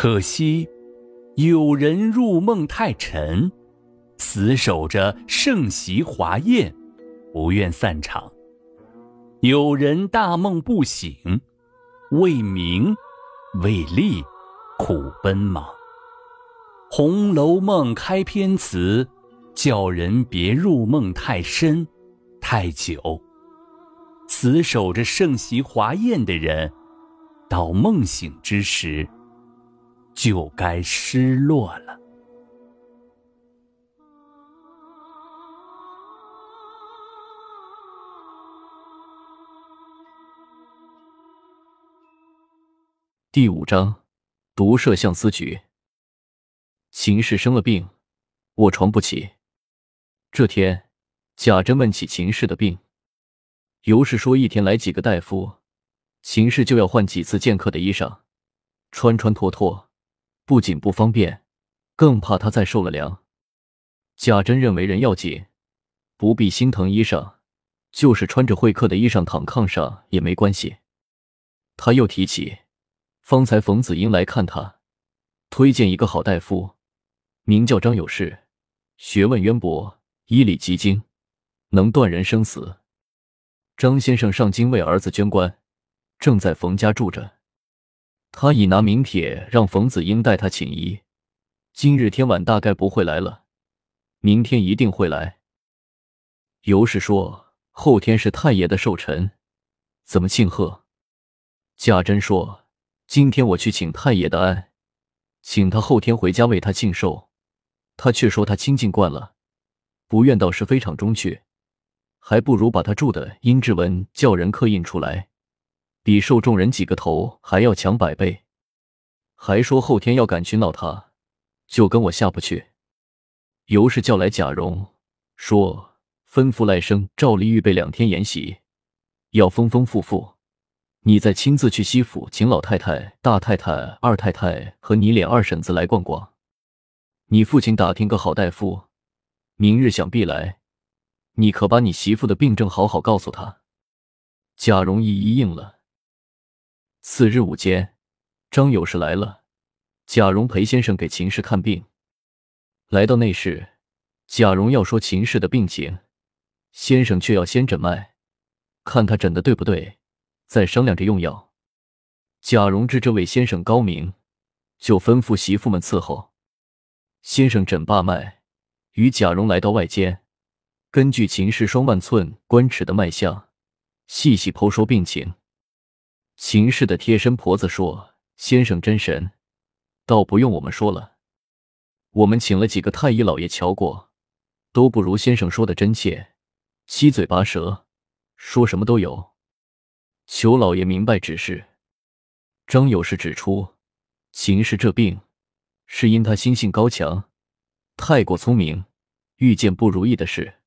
可惜有人入梦太沉，死守着盛席华宴，不愿散场；有人大梦不醒，为名为利苦奔忙。《红楼梦》开篇词叫人别入梦太深、太久。死守着盛席华宴的人，到梦醒之时，就该失落了。第五章，毒设相思局。秦氏生了病，卧床不起。这天，贾珍问起秦氏的病。尤氏说：“一天来几个大夫，秦氏就要换几次见客的衣裳，穿穿脱脱，不仅不方便，更怕他再受了凉。”贾珍认为人要紧，不必心疼衣裳，就是穿着会客的衣裳躺炕上也没关系。他又提起，方才冯子英来看他，推荐一个好大夫，名叫张有士，学问渊博，医理极精，能断人生死。张先生上京为儿子捐官，正在冯家住着。他已拿名帖让冯子英代他请医，今日天晚大概不会来了，明天一定会来。尤氏说：“后天是太爷的寿辰，怎么庆贺？”贾珍说：“今天我去请太爷的安，请他后天回家为他庆寿。他却说他清静惯了，不愿到是非场中去。”还不如把他住的阴骘文叫人刻印出来，比受众人几个头还要强百倍。还说后天要赶去闹他，就跟我下不去。尤氏叫来贾蓉，说吩咐赖生、照例预备两天筵席，要丰丰富富。你再亲自去西府请老太太、大太太、二太太和你脸二婶子来逛逛。你父亲打听个好大夫，明日想必来。你可把你媳妇的病症好好告诉他。贾蓉一一应了。次日午间，张有事来了，贾蓉陪先生给秦氏看病。来到内室，贾蓉要说秦氏的病情，先生却要先诊脉，看他诊的对不对，再商量着用药。贾蓉知这位先生高明，就吩咐媳妇们伺候。先生诊罢脉，与贾蓉来到外间。根据秦氏双万寸关尺的脉象，细细剖说病情。秦氏的贴身婆子说：“先生真神，倒不用我们说了。我们请了几个太医老爷瞧过，都不如先生说的真切，七嘴八舌，说什么都有。求老爷明白指示。”张有事指出，秦氏这病是因他心性高强，太过聪明，遇见不如意的事。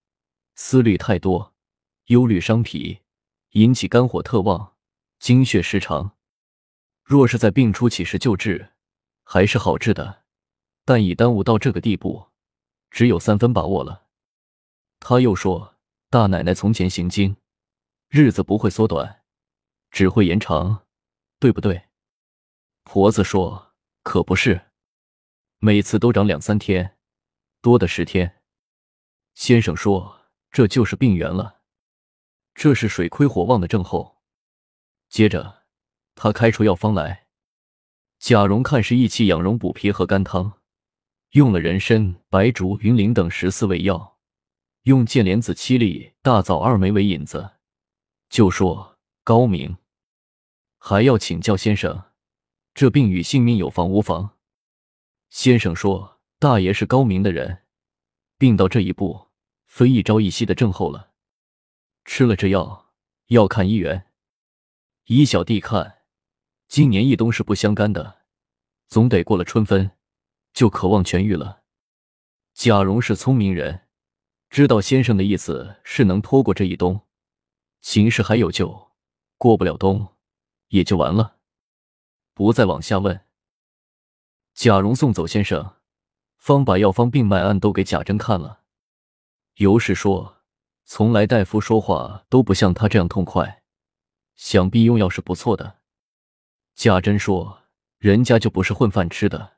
思虑太多，忧虑伤脾，引起肝火特旺，精血失常。若是在病初起时救治，还是好治的；但已耽误到这个地步，只有三分把握了。他又说：“大奶奶从前行经，日子不会缩短，只会延长，对不对？”婆子说：“可不是，每次都长两三天，多的十天。”先生说。这就是病源了，这是水亏火旺的症候。接着，他开出药方来。贾蓉看是益气养荣补脾和肝汤，用了人参、白术、云苓等十四味药，用剑莲子七粒、大枣二枚为引子，就说高明。还要请教先生，这病与性命有妨无妨？先生说：“大爷是高明的人，病到这一步。”非一朝一夕的症候了，吃了这药要看医缘。依小弟看，今年一冬是不相干的，总得过了春分，就渴望痊愈了。贾蓉是聪明人，知道先生的意思是能拖过这一冬，秦氏还有救，过不了冬也就完了。不再往下问。贾蓉送走先生，方把药方病脉案都给贾珍看了。尤氏说：“从来大夫说话都不像他这样痛快，想必用药是不错的。”贾珍说：“人家就不是混饭吃的，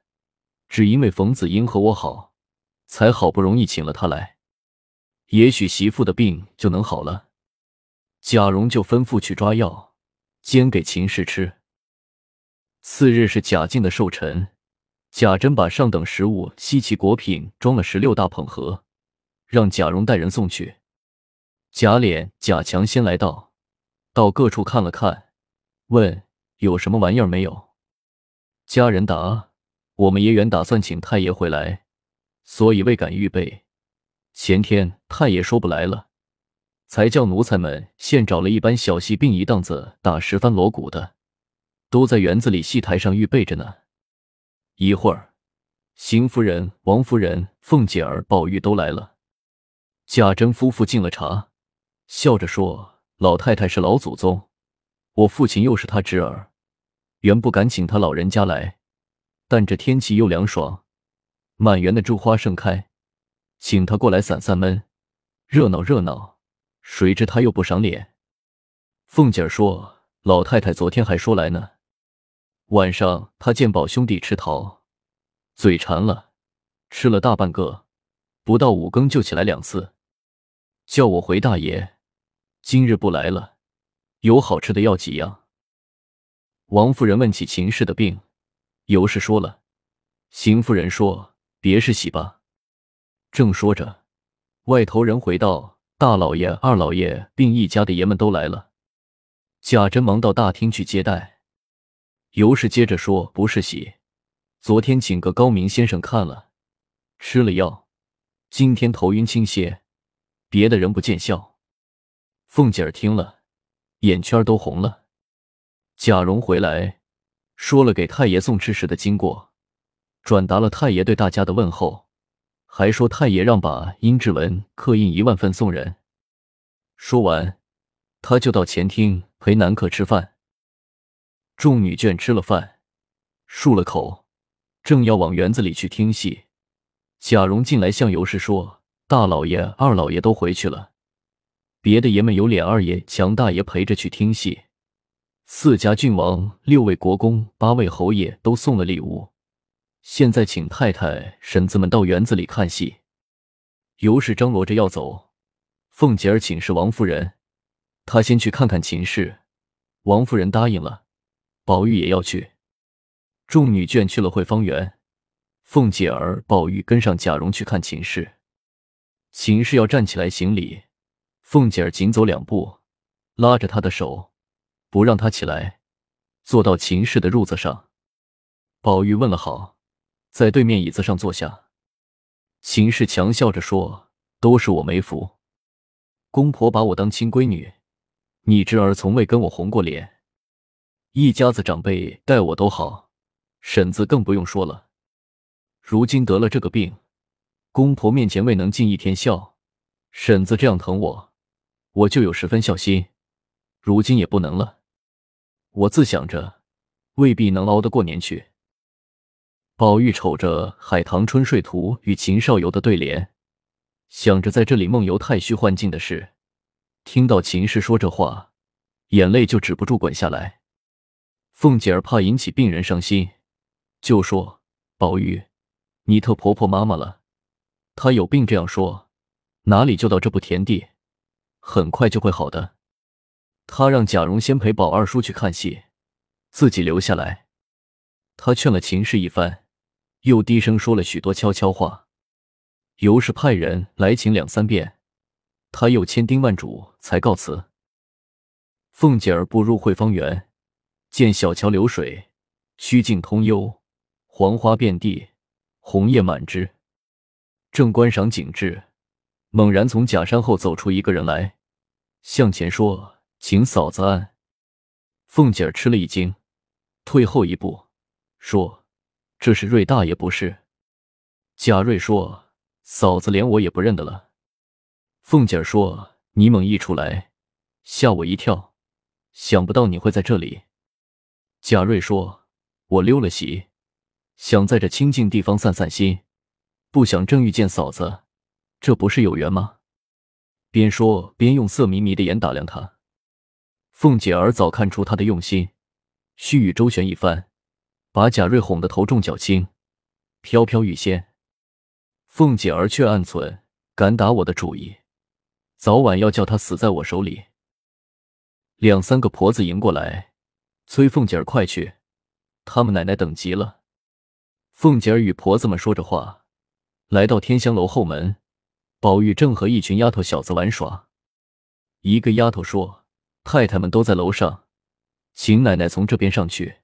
只因为冯子英和我好，才好不容易请了他来。也许媳妇的病就能好了。贾蓉就吩咐去抓药，煎给秦氏吃。次日是贾敬的寿辰，贾珍把上等食物、稀奇果品装了十六大捧盒，让贾蓉带人送去。贾琏、贾强先来到，到各处看了看，问有什么玩意儿没有。家人答：“我们爷原打算请太爷回来，所以未敢预备。前天太爷说不来了，才叫奴才们现找了一班小戏，并一档子打十番锣鼓的。”都在园子里戏台上预备着呢。一会儿，邢夫人、王夫人、凤姐儿、宝玉都来了。贾珍夫妇敬了茶，笑着说：“老太太是老祖宗，我父亲又是他侄儿，原不敢请他老人家来。但这天气又凉爽，满园的珠花盛开，请他过来散散闷，热闹热闹。谁知他又不赏脸。”凤姐儿说：“老太太昨天还说来呢。”晚上，他见宝兄弟吃桃，嘴馋了，吃了大半个，不到五更就起来两次，叫我回大爷，今日不来了，有好吃的要几样。王夫人问起秦氏的病，尤氏说了，邢夫人说别是喜吧。正说着，外头人回道：大老爷、二老爷并一家的爷们都来了。贾珍忙到大厅去接待。尤氏接着说：“不是喜，昨天请个高明先生看了，吃了药，今天头晕轻些，别的人不见效。”凤姐儿听了，眼圈都红了。贾蓉回来，说了给太爷送吃食的经过，转达了太爷对大家的问候，还说太爷让把殷志文刻印一万份送人。说完，他就到前厅陪男客吃饭。众女眷吃了饭，漱了口，正要往园子里去听戏，贾蓉进来向尤氏说：“大老爷、二老爷都回去了，别的爷们有琏二爷、强大爷陪着去听戏，四家郡王、六位国公、八位侯爷都送了礼物，现在请太太、婶子们到园子里看戏。”尤氏张罗着要走，凤姐儿请示王夫人，她先去看看秦氏，王夫人答应了。宝玉也要去，众女眷去了惠芳园，凤姐儿、宝玉跟上贾蓉去看秦氏。秦氏要站起来行礼，凤姐儿紧走两步，拉着他的手，不让他起来，坐到秦氏的褥子上。宝玉问了好，在对面椅子上坐下。秦氏强笑着说：“都是我没福，公婆把我当亲闺女，你侄儿从未跟我红过脸。”一家子长辈待我都好，婶子更不用说了。如今得了这个病，公婆面前未能尽一天孝，婶子这样疼我，我就有十分孝心。如今也不能了，我自想着，未必能熬得过年去。宝玉瞅着《海棠春睡图》与秦少游的对联，想着在这里梦游太虚幻境的事，听到秦氏说这话，眼泪就止不住滚下来。凤姐儿怕引起病人伤心，就说：“宝玉，你特婆婆妈妈了。她有病这样说，哪里就到这步田地？很快就会好的。”他让贾蓉先陪宝二叔去看戏，自己留下来。他劝了秦氏一番，又低声说了许多悄悄话。尤氏派人来请两三遍，他又千叮万嘱，才告辞。凤姐儿步入惠芳园。见小桥流水，曲径通幽，黄花遍地，红叶满枝。正观赏景致，猛然从假山后走出一个人来，向前说：“请嫂子安。”凤姐儿吃了一惊，退后一步，说：“这是瑞大爷不是？”贾瑞说：“嫂子连我也不认得了。”凤姐儿说：“你猛一出来，吓我一跳，想不到你会在这里。”贾瑞说：“我溜了席，想在这清静地方散散心，不想正遇见嫂子，这不是有缘吗？”边说边用色迷迷的眼打量他。凤姐儿早看出他的用心，须臾周旋一番，把贾瑞哄得头重脚轻，飘飘欲仙。凤姐儿却暗存：敢打我的主意，早晚要叫他死在我手里。两三个婆子迎过来，催凤姐儿快去，他们奶奶等急了。凤姐儿与婆子们说着话，来到天香楼后门，宝玉正和一群丫头小子玩耍。一个丫头说：“太太们都在楼上，请奶奶从这边上去。”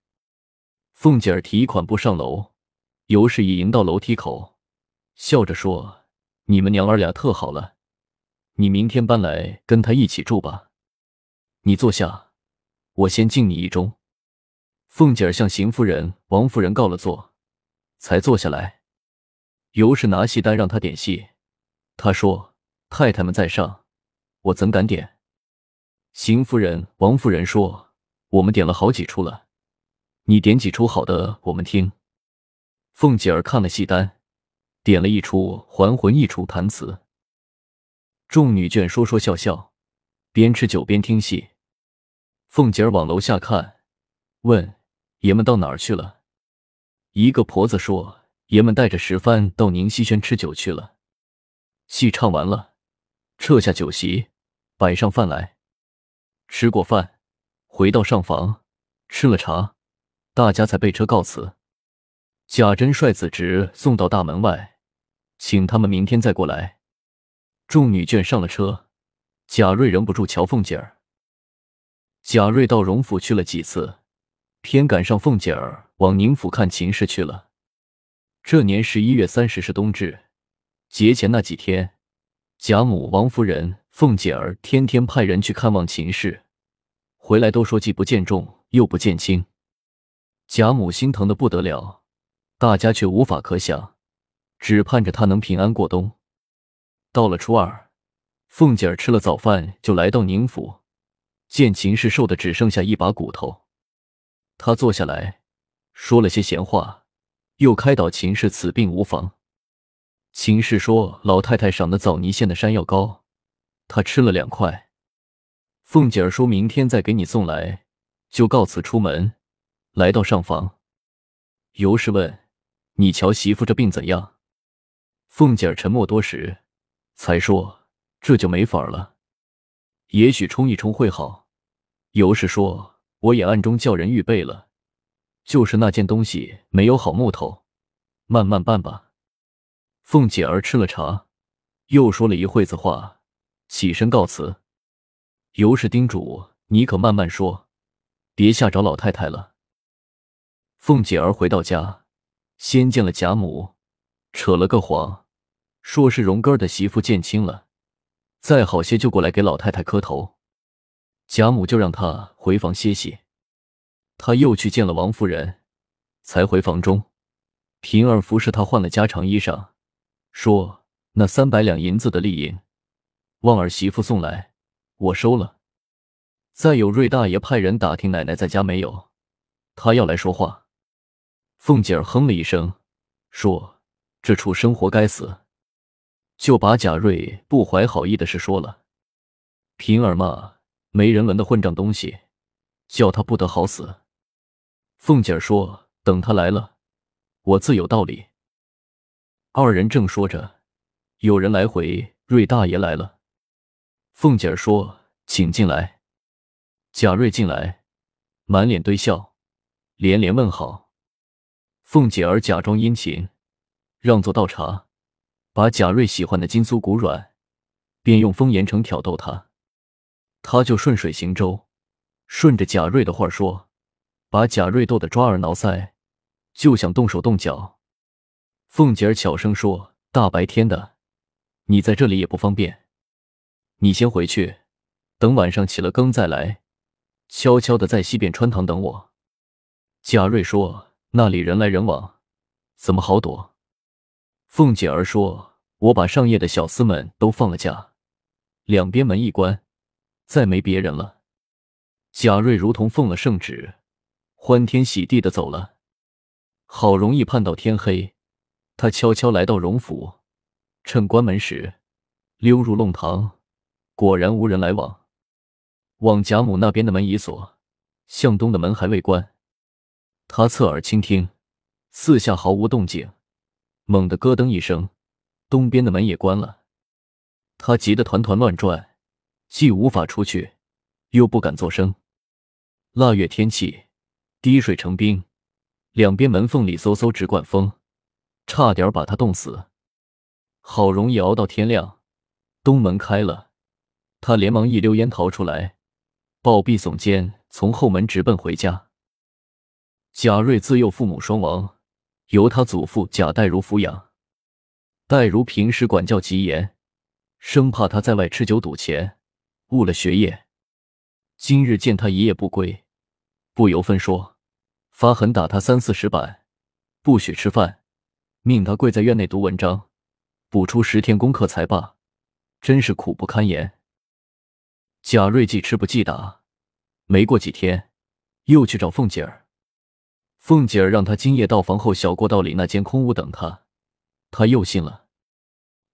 凤姐儿提款不上楼，尤氏已迎到楼梯口，笑着说：“你们娘儿俩特好了，你明天搬来跟她一起住吧。你坐下，我先敬你一盅。”凤姐儿向邢夫人、王夫人告了座，才坐下来。尤氏拿戏单让她点戏，他说：“太太们在上。”我怎敢点？邢夫人、王夫人说：“我们点了好几出了，你点几出好的，我们听。”凤姐儿看了戏单，点了一出《还魂》，一出弹词。众女眷说说笑笑，边吃酒边听戏。凤姐儿往楼下看，问：“爷们到哪儿去了？”一个婆子说：“爷们带着石帆到宁熙轩吃酒去了。”戏唱完了。撤下酒席，摆上饭来。吃过饭，回到上房，吃了茶，大家才备车告辞。贾珍率子侄送到大门外，请他们明天再过来。众女眷上了车，贾瑞忍不住瞧凤姐儿。贾瑞到荣府去了几次，偏赶上凤姐儿往宁府看秦氏去了。这年十一月三十是冬至，节前那几天。贾母、王夫人、凤姐儿天天派人去看望秦氏，回来都说既不见重又不见轻。贾母心疼的不得了，大家却无法可想，只盼着她能平安过冬。到了初二，凤姐儿吃了早饭就来到宁府，见秦氏瘦的只剩下一把骨头，她坐下来说了些闲话，又开导秦氏此病无妨。秦氏说：“老太太赏的枣泥馅的山药糕，她吃了两块。”凤姐儿说明天再给你送来，就告辞出门，来到上房。尤氏问：“你瞧媳妇这病怎样？”凤姐儿沉默多时，才说：“这就没法了，也许冲一冲会好。”尤氏说：“我也暗中叫人预备了，就是那件东西没有好木头，慢慢办吧。”凤姐儿吃了茶，又说了一会子话，起身告辞。尤氏叮嘱：“你可慢慢说，别吓着老太太了。”凤姐儿回到家，先见了贾母，扯了个谎，说是荣根儿的媳妇见亲了，再好些就过来给老太太磕头。贾母就让她回房歇息。她又去见了王夫人，才回房中，平儿服侍她换了家常衣裳。说那三百两银子的利银，望儿媳妇送来，我收了。再有瑞大爷派人打听奶奶在家没有，他要来说话。凤姐儿哼了一声，说：“这畜生活该死。”就把贾瑞不怀好意的事说了。平儿嘛没人伦的混账东西，叫他不得好死。凤姐儿说：“等他来了，我自有道理。”二人正说着，有人来回，瑞大爷来了。凤姐儿说：“请进来。”贾瑞进来，满脸堆笑，连连问好。凤姐儿假装殷勤，让座倒茶，把贾瑞喜欢的金酥骨软，便用风言成挑逗他，他就顺水行舟，顺着贾瑞的话说，把贾瑞逗得抓耳挠腮，就想动手动脚。凤姐儿悄声说：“大白天的，你在这里也不方便，你先回去，等晚上起了更再来，悄悄的在西边穿堂等我。”贾瑞说：“那里人来人往，怎么好躲？”凤姐儿说：“我把上夜的小厮们都放了假，两边门一关，再没别人了。”贾瑞如同奉了圣旨，欢天喜地的走了。好容易盼到天黑。他悄悄来到荣府，趁关门时溜入弄堂，果然无人来往。往贾母那边的门已锁，向东的门还未关。他侧耳倾听，四下毫无动静。猛地咯噔一声，东边的门也关了。他急得团团乱转，既无法出去，又不敢作声。腊月天气，滴水成冰，两边门缝里嗖嗖直灌风，差点把他冻死。好容易熬到天亮，东门开了，他连忙一溜烟逃出来，抱臂耸肩，从后门直奔回家。贾瑞自幼父母双亡，由他祖父贾代儒抚养。代儒平时管教极严，生怕他在外吃酒赌钱，误了学业。今日见他一夜不归，不由分说，发狠打他三四十板，不许吃饭，命他跪在院内读文章，补出十天功课才罢。真是苦不堪言。贾瑞既吃不记打，没过几天，又去找凤姐儿。凤姐儿让他今夜到房后小过道里那间空屋等他，他又信了。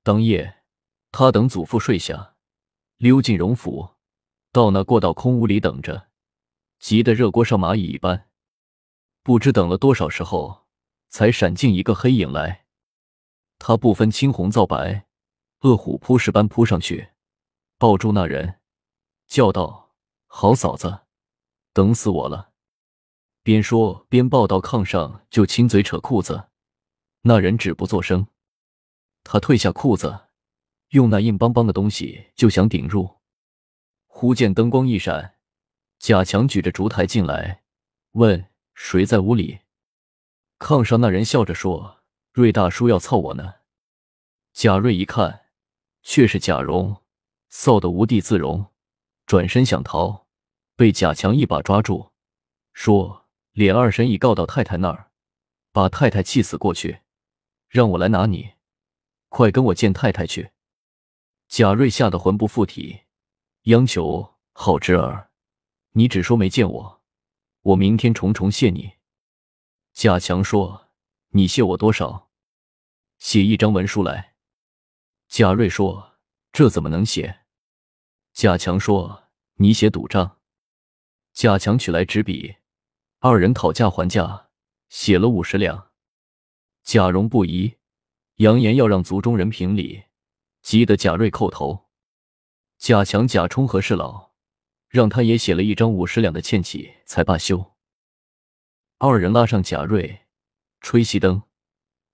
当夜，他等祖父睡下，溜进荣府，到那过道空屋里等着，急得热锅上蚂蚁一般。不知等了多少时候，才闪进一个黑影来。他不分青红皂白，饿虎扑食般扑上去，抱住那人，叫道：“好嫂子，等死我了！”边说边抱到炕上，就亲嘴扯裤子。那人止不作声。他褪下裤子，用那硬邦邦的东西就想顶入。忽见灯光一闪，贾强举着烛台进来，问谁在屋里。炕上那人笑着说：“瑞大叔要操我呢。”贾瑞一看，却是贾蓉，臊得无地自容，转身想逃，被贾强一把抓住，说。琏二婶已告到太太那儿，把太太气死过去，让我来拿你，快跟我见太太去。贾瑞吓得魂不附体，央求好侄儿，你只说没见我，我明天重重谢你。贾强说：“你谢我多少？写一张文书来。”贾瑞说：“这怎么能写？”贾强说：“你写赌账。”贾强取来纸笔。二人讨价还价，写了五十两。贾蓉不疑，扬言要让族中人评理，急得贾瑞叩头。贾强、贾充和事佬，让他也写了一张五十两的欠契，才罢休。二人拉上贾瑞，吹熄灯，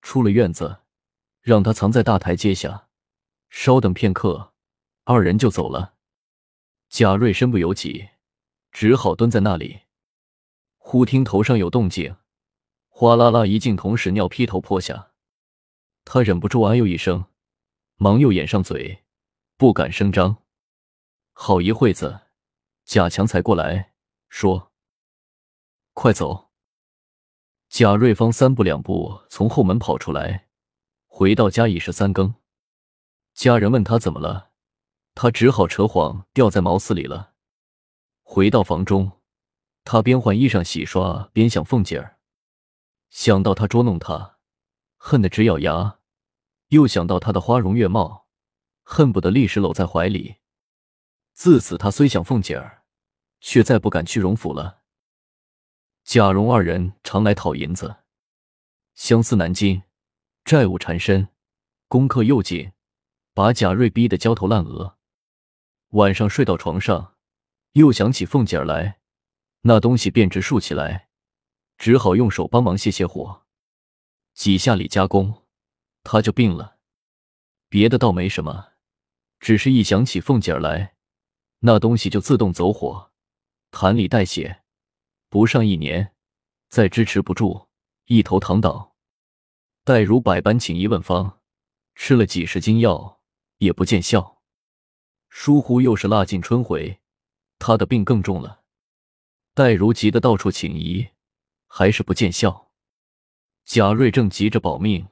出了院子，让他藏在大台阶下，稍等片刻，二人就走了。贾瑞身不由己，只好蹲在那里。忽听头上有动静，哗啦啦一进铜屎尿劈头泼下，他忍不住哎呦一声，忙又掩上嘴，不敢声张。好一会子，贾强才过来，说：“快走。”贾瑞芳三步两步从后门跑出来，回到家已是三更。家人问他怎么了，他只好扯谎掉在茅厕里了。回到房中。他边换衣裳洗刷，边想凤姐儿，想到他捉弄他，恨得直咬牙；又想到他的花容月貌，恨不得立时搂在怀里。自此，他虽想凤姐儿，却再不敢去荣府了。贾蓉二人常来讨银子，相思难禁，债务缠身，功课又紧，把贾瑞逼得焦头烂额。晚上睡到床上，又想起凤姐儿来。那东西便直竖起来，只好用手帮忙泄泄火。几下里加工，他就病了。别的倒没什么，只是一想起凤姐儿来，那东西就自动走火，痰里带血，不上一年，再支持不住，一头躺倒。黛如百般请医问方，吃了几十斤药，也不见效。疏忽又是腊尽春回，他的病更重了。戴如急得到处请医，还是不见效。贾瑞正急着保命，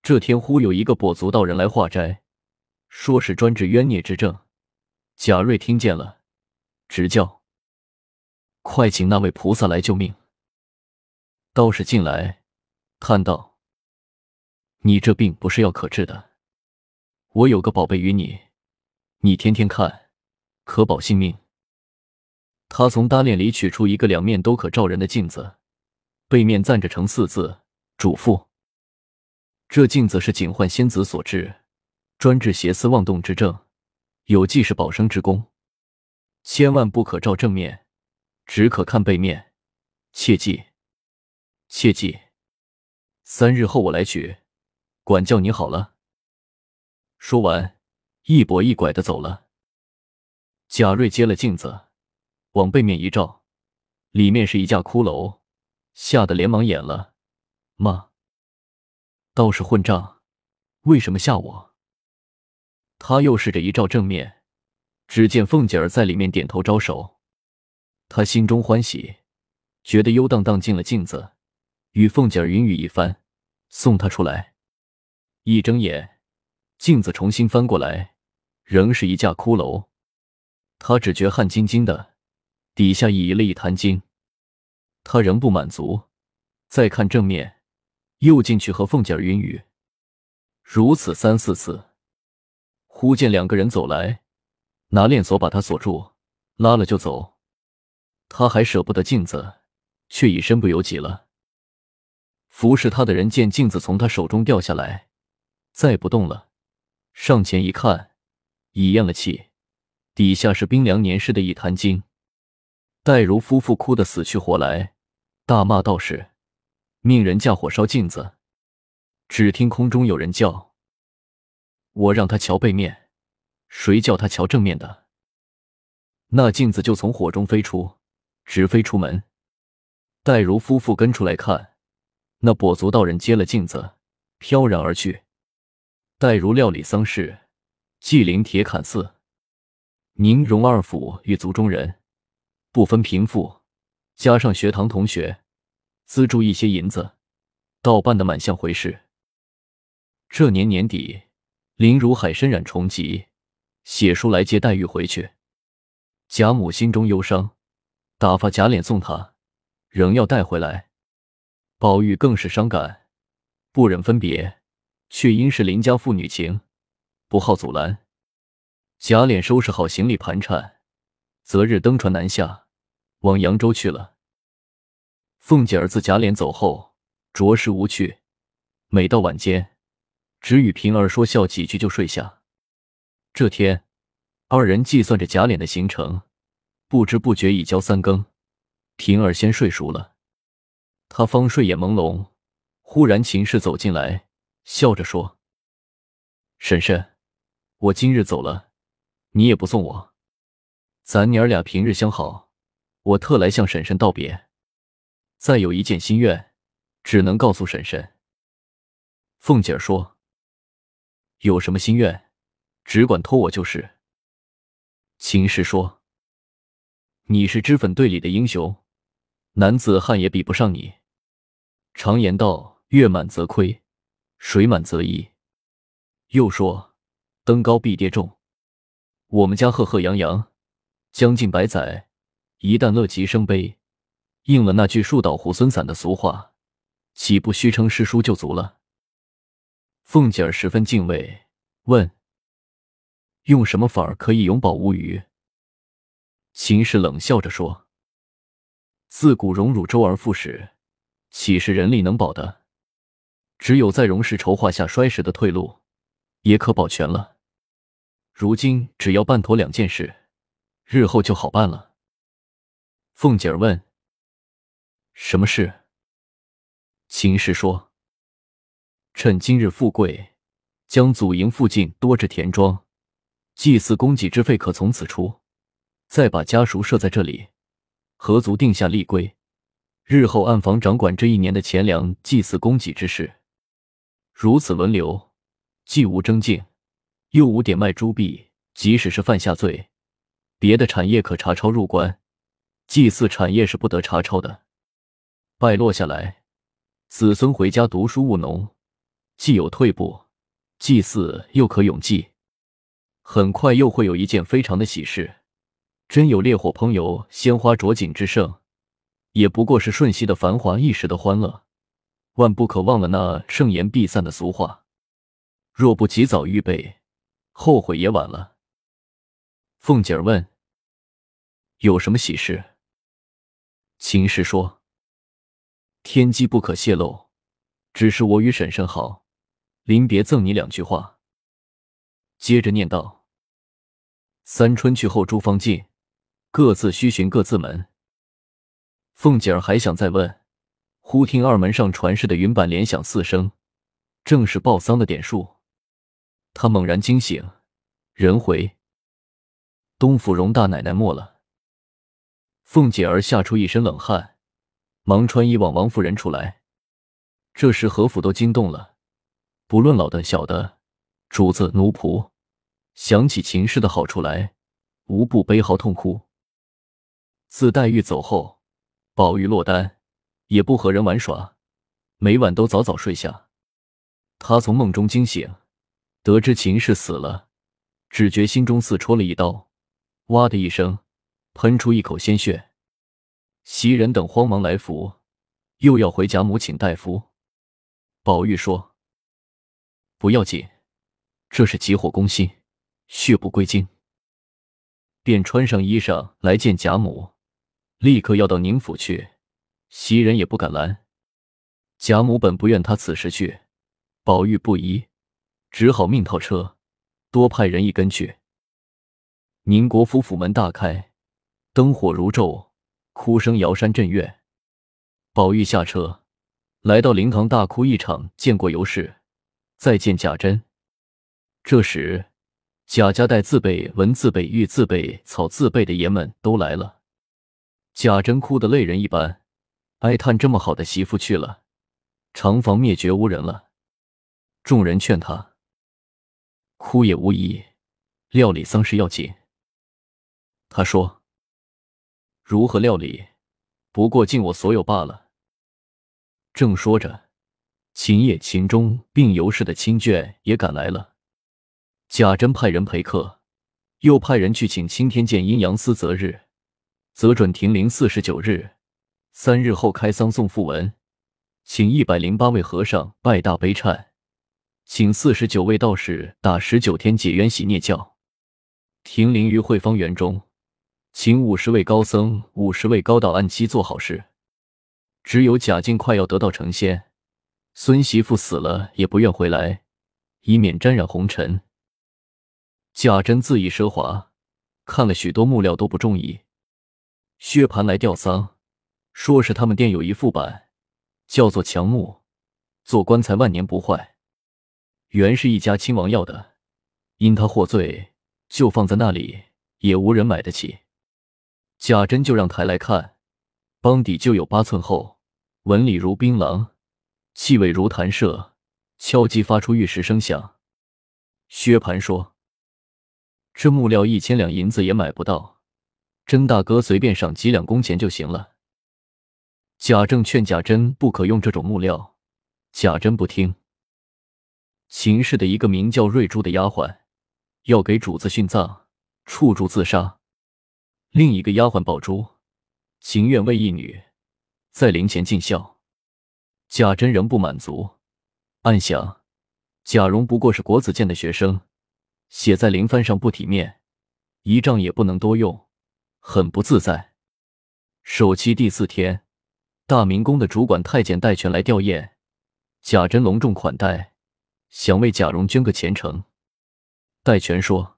这天忽有一个跛足道人来化斋，说是专治冤孽之症。贾瑞听见了，直叫：“快请那位菩萨来救命！”道士进来，叹道：“你这病不是药可治的，我有个宝贝与你，你天天看，可保性命。”他从搭链里取出一个两面都可照人的镜子，背面赞着成四字：“嘱咐。”这镜子是警幻仙子所制，专治邪思妄动之症，有济世保生之功。千万不可照正面，只可看背面，切记，切记。三日后我来取，管教你好了。说完，一跛一拐的走了。贾瑞接了镜子，往背面一照，里面是一架骷髅，吓得连忙掩了。妈，道士混账，为什么吓我？他又试着一照正面，只见凤姐儿在里面点头招手。他心中欢喜，觉得悠荡荡进了镜子，与凤姐儿云雨一番，送他出来。一睁眼，镜子重新翻过来，仍是一架骷髅。他只觉汗津津的，底下已移了一滩金。他仍不满足，再看正面，又进去和凤姐儿云雨，如此三四次。忽见两个人走来，拿链锁把他锁住，拉了就走。他还舍不得镜子，却已身不由己了。服侍他的人见镜子从他手中掉下来，再不动了，上前一看，已咽了气。底下是冰凉粘湿的一滩金，戴如夫妇哭得死去活来，大骂道士，命人架火烧镜子。只听空中有人叫：“我让他瞧背面，谁叫他瞧正面的？”那镜子就从火中飞出，直飞出门。戴如夫妇跟出来看，那跛足道人接了镜子，飘然而去。戴如料理丧事，祭灵铁槛寺。宁荣二府与族中人不分贫富，加上学堂同学资助一些银子，倒办得满像回事。这年年底，林如海身染重疾，写书来接黛玉回去。贾母心中忧伤，打发贾琏送她，仍要带回来。宝玉更是伤感，不忍分别，却因是邻家父女情，不好阻拦。贾琏收拾好行李盘缠，择日登船南下，往扬州去了。凤姐儿自贾琏走后，着实无趣。每到晚间，只与平儿说笑几句就睡下。这天，二人计算着贾琏的行程，不知不觉已交三更。平儿先睡熟了，他方睡眼朦胧，忽然秦氏走进来，笑着说：“婶婶，我今日走了。”你也不送我，咱娘儿俩平日相好，我特来向婶婶道别。再有一件心愿，只能告诉婶婶。凤姐儿说：“有什么心愿，只管托我就是。”秦氏说：“你是脂粉队里的英雄，男子汉也比不上你。常言道，月满则亏，水满则溢。又说，登高必跌重。”我们家赫赫扬扬，将近百载，一旦乐极生悲，应了那句“树倒猢狲散”的俗话，岂不虚称师叔就足了？凤姐儿十分敬畏，问：“用什么法儿可以永保无虞？”秦氏冷笑着说：“自古荣辱周而复始，岂是人力能保的？只有在荣氏筹划下衰时的退路，也可保全了。”如今只要办妥两件事，日后就好办了。凤姐儿问：“什么事？”秦氏说：“趁今日富贵，将祖营附近多置田庄，祭祀供给之费可从此出，再把家属设在这里，合族定下立规，日后暗房掌管这一年的钱粮、祭祀供给之事。如此轮流，既无争竞。”又无点卖珠币，即使是犯下罪，别的产业可查抄入关，祭祀产业是不得查抄的。败落下来，子孙回家读书务农，既有退步，祭祀又可永继。很快又会有一件非常的喜事，真有烈火烹油、鲜花着锦之盛，也不过是瞬息的繁华，一时的欢乐。万不可忘了那盛筵必散的俗话，若不及早预备。后悔也晚了。凤姐儿问：“有什么喜事？”秦氏说：“天机不可泄露。只是我与婶婶好，临别赠你两句话。”接着念道：“三春去后，诸方尽，各自须寻各自门。”凤姐儿还想再问，忽听二门上传世的云板连响四声，正是报丧的点数。她猛然惊醒，人回。东府荣大奶奶没了。凤姐儿吓出一身冷汗，忙穿衣往王夫人出来。这时何府都惊动了，不论老的小的，主子奴仆，想起秦氏的好处来，无不悲嚎痛哭。自黛玉走后，宝玉落单，也不和人玩耍，每晚都早早睡下。他从梦中惊醒，得知秦氏死了，只觉心中似戳了一刀。哇的一声，喷出一口鲜血。袭人等慌忙来扶，又要回贾母请大夫。宝玉说：“不要紧，这是急火攻心，血不归经。”便穿上衣裳来见贾母，立刻要到宁府去。袭人也不敢拦。贾母本不愿他此时去，宝玉不依，只好命套车，多派人一跟去。宁国府府门大开，灯火如昼，哭声摇山震岳。宝玉下车，来到灵堂大哭一场，见过尤氏，再见贾珍。这时，贾家带自备文字备玉自备草自备的爷们都来了。贾珍哭得泪人一般，哀叹这么好的媳妇去了，长房灭绝无人了。众人劝他，哭也无益，料理丧事要紧。他说：“如何料理？不过尽我所有罢了。”正说着，秦叶、秦钟并尤氏的亲眷也赶来了。贾珍派人陪客，又派人去请青天剑阴阳司择日，则准停灵四十九日，三日后开丧送讣文，请一百零八位和尚拜大悲忏，请四十九位道士打十九天解冤洗孽教，停灵于慧芳园中。请五十位高僧、五十位高道按期做好事。只有贾静快要得道成仙，孙媳妇死了也不愿回来，以免沾染红尘。贾珍自意奢华，看了许多木料都不中意。薛蟠来吊丧，说是他们店有一副板，叫做强木，做棺材万年不坏。原是一家亲王要的，因他获罪，就放在那里，也无人买得起。贾珍就让抬来看，帮底就有八寸厚，纹理如槟榔，气味如弹射，敲击发出玉石声响。薛蟠说：“这木料一千两银子也买不到，甄大哥随便赏几两工钱就行了。”贾政劝贾珍不可用这种木料，贾珍不听。秦氏的一个名叫瑞珠的丫鬟，要给主子殉葬，触柱自杀。另一个丫鬟宝珠，情愿为义女在灵前尽孝。贾珍仍不满足，暗想：贾蓉不过是国子监的学生，写在灵幡上不体面，仪仗也不能多用，很不自在。首期第四天，大明宫的主管太监戴权来吊唁，贾珍隆重款待，想为贾蓉捐个前程。戴权说。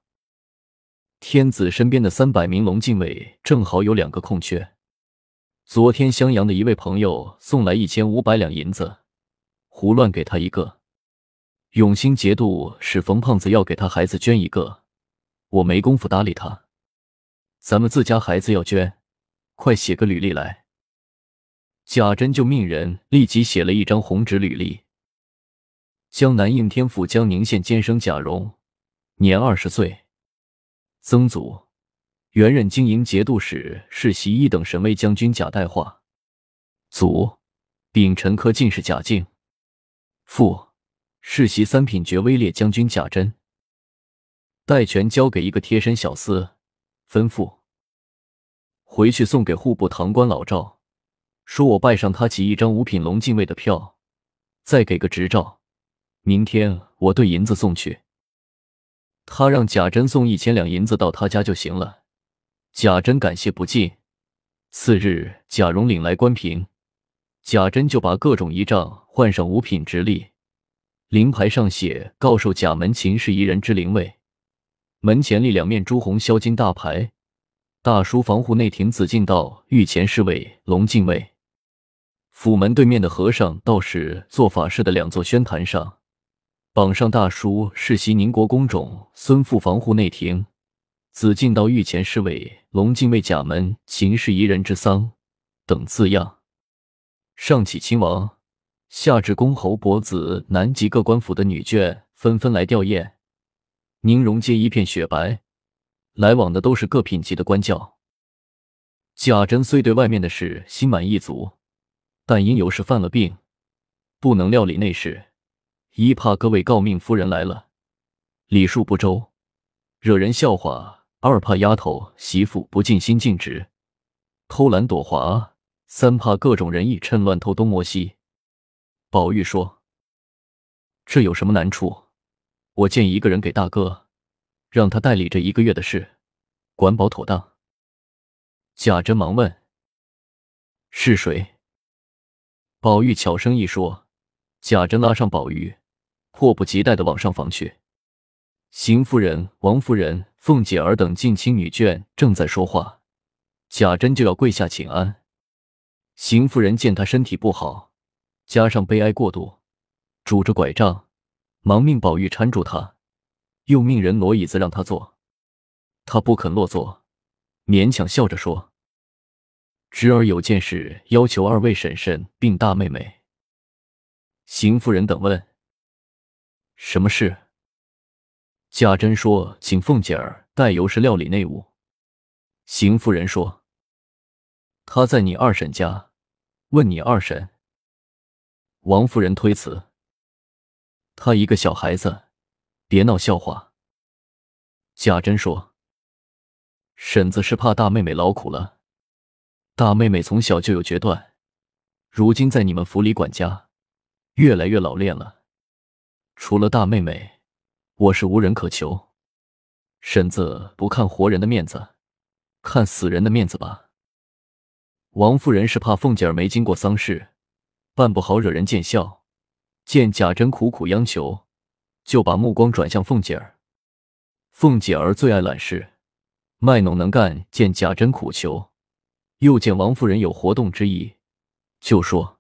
天子身边的三百名龙禁卫正好有两个空缺。昨天襄阳的一位朋友送来一千五百两银子，胡乱给他一个。永兴节度使冯胖子要给他孩子捐一个，我没工夫搭理他。咱们自家孩子要捐，快写个履历来。贾珍就命人立即写了一张红纸履历。江南应天府江宁县监生贾蓉，年二十岁。曾祖，原任经营节度使、世袭一等神威将军贾代化；祖，丙辰科进士贾敬；父，世袭三品爵威烈将军贾珍。代权交给一个贴身小厮，吩咐回去送给户部堂官老赵，说我拜上他起一张五品龙禁卫的票，再给个执照，明天我对银子送去。他让贾珍送一千两银子到他家就行了。贾珍感谢不尽。次日，贾蓉领来关平，贾珍就把各种仪仗换上五品直立，灵牌上写“告授贾门秦氏一人之灵位”。门前立两面朱红镶金大牌，大书“防护内廷紫禁道御前侍卫龙禁卫”。府门对面的和尚道士做法事的两座宣坛上，榜上大书“世袭宁国公种孙父防护内廷紫禁道御前侍卫龙禁卫贾门秦氏一人之丧”等字样。上启亲王，下至公侯伯子，南极各官府的女眷纷纷来吊唁。宁荣街一片雪白，来往的都是各品级的官教。贾珍虽对外面的事心满意足，但因有事犯了病，不能料理内事，一怕各位诰命夫人来了，礼数不周，惹人笑话；二怕丫头媳妇不尽心尽职，偷懒躲滑；三怕各种人意趁乱偷东摸西。宝玉说：“这有什么难处？”我建议一个人给大哥，让他代理这一个月的事，管保妥当。贾珍忙问：“是谁？”宝玉悄声一说，贾珍拉上宝玉，迫不及待的往上房去。邢夫人、王夫人、凤姐儿等近亲女眷正在说话，贾珍就要跪下请安。邢夫人见他身体不好，加上悲哀过度，拄着拐杖。忙命宝玉搀住他，又命人挪椅子让他坐，他不肯落座，勉强笑着说：“侄儿有件事要求二位婶婶并大妹妹。”邢夫人等问：“什么事？”贾珍说：“请凤姐儿代尤氏料理内务。”邢夫人说：“她在你二婶家，问你二婶。”王夫人推辞。他一个小孩子，别闹笑话。贾珍说：“婶子是怕大妹妹劳苦了。大妹妹从小就有决断，如今在你们府里管家，越来越老练了。除了大妹妹，我是无人可求。婶子不看活人的面子，看死人的面子吧。”王夫人是怕凤姐儿没经过丧事，办不好惹人见笑。见贾珍苦苦央求，就把目光转向凤姐儿。凤姐儿最爱揽事，卖弄能干。见贾珍苦求，又见王夫人有活动之意，就说：“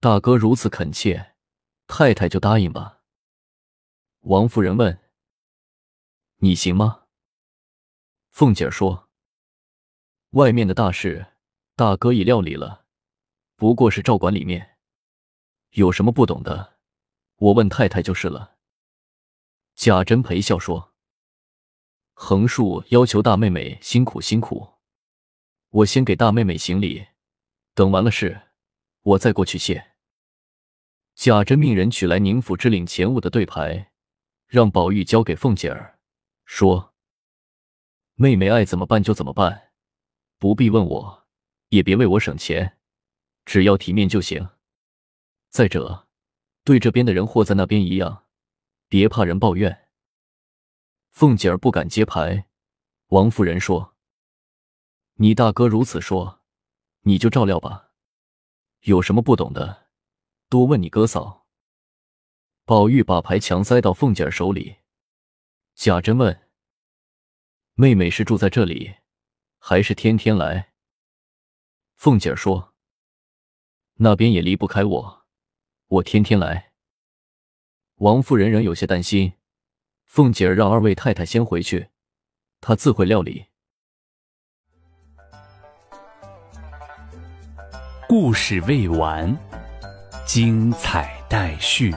大哥如此恳切，太太就答应吧。”王夫人问：“你行吗？”凤姐儿说：“外面的大事，大哥已料理了，不过是照管里面。”有什么不懂的，我问太太就是了。贾珍陪笑说：“横竖要求大妹妹辛苦辛苦，我先给大妹妹行礼，等完了事，我再过去谢。”贾珍命人取来宁府之领钱物的对牌，让宝玉交给凤姐儿，说：“妹妹爱怎么办就怎么办，不必问我，也别为我省钱，只要体面就行。”再者，对这边的人或在那边一样，别怕人抱怨。凤姐儿不敢接牌，王夫人说：“你大哥如此说，你就照料吧。有什么不懂的，多问你哥嫂。”宝玉把牌强塞到凤姐儿手里。贾珍问：“妹妹是住在这里，还是天天来？”凤姐儿说：“那边也离不开我。”我天天来。王夫人仍有些担心，凤姐儿让二位太太先回去，她自会料理。故事未完，精彩待续。